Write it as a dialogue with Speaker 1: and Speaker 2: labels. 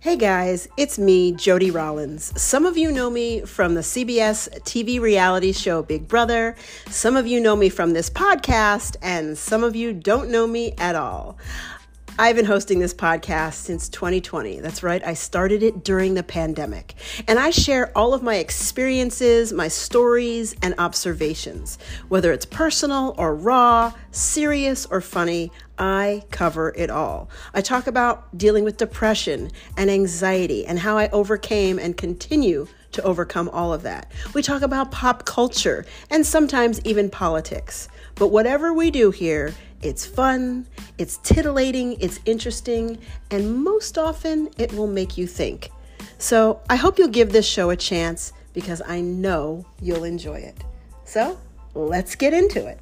Speaker 1: Hey guys, it's me, Jodi Rollins. Some of you know me from the CBS TV reality show Big Brother. Some of you know me from this podcast, and some of you don't know me at all. I've been hosting this podcast since 2020. That's right, I started it during the pandemic. And I share all of my experiences, my stories, and observations. Whether it's personal or raw, serious or funny, I cover it all. I talk about dealing with depression and anxiety and how I overcame and continue to overcome all of that. We talk about pop culture and sometimes even politics. But whatever we do here, it's fun, it's titillating, it's interesting, and most often it will make you think. So I hope you'll give this show a chance because I know you'll enjoy it. So let's get into it.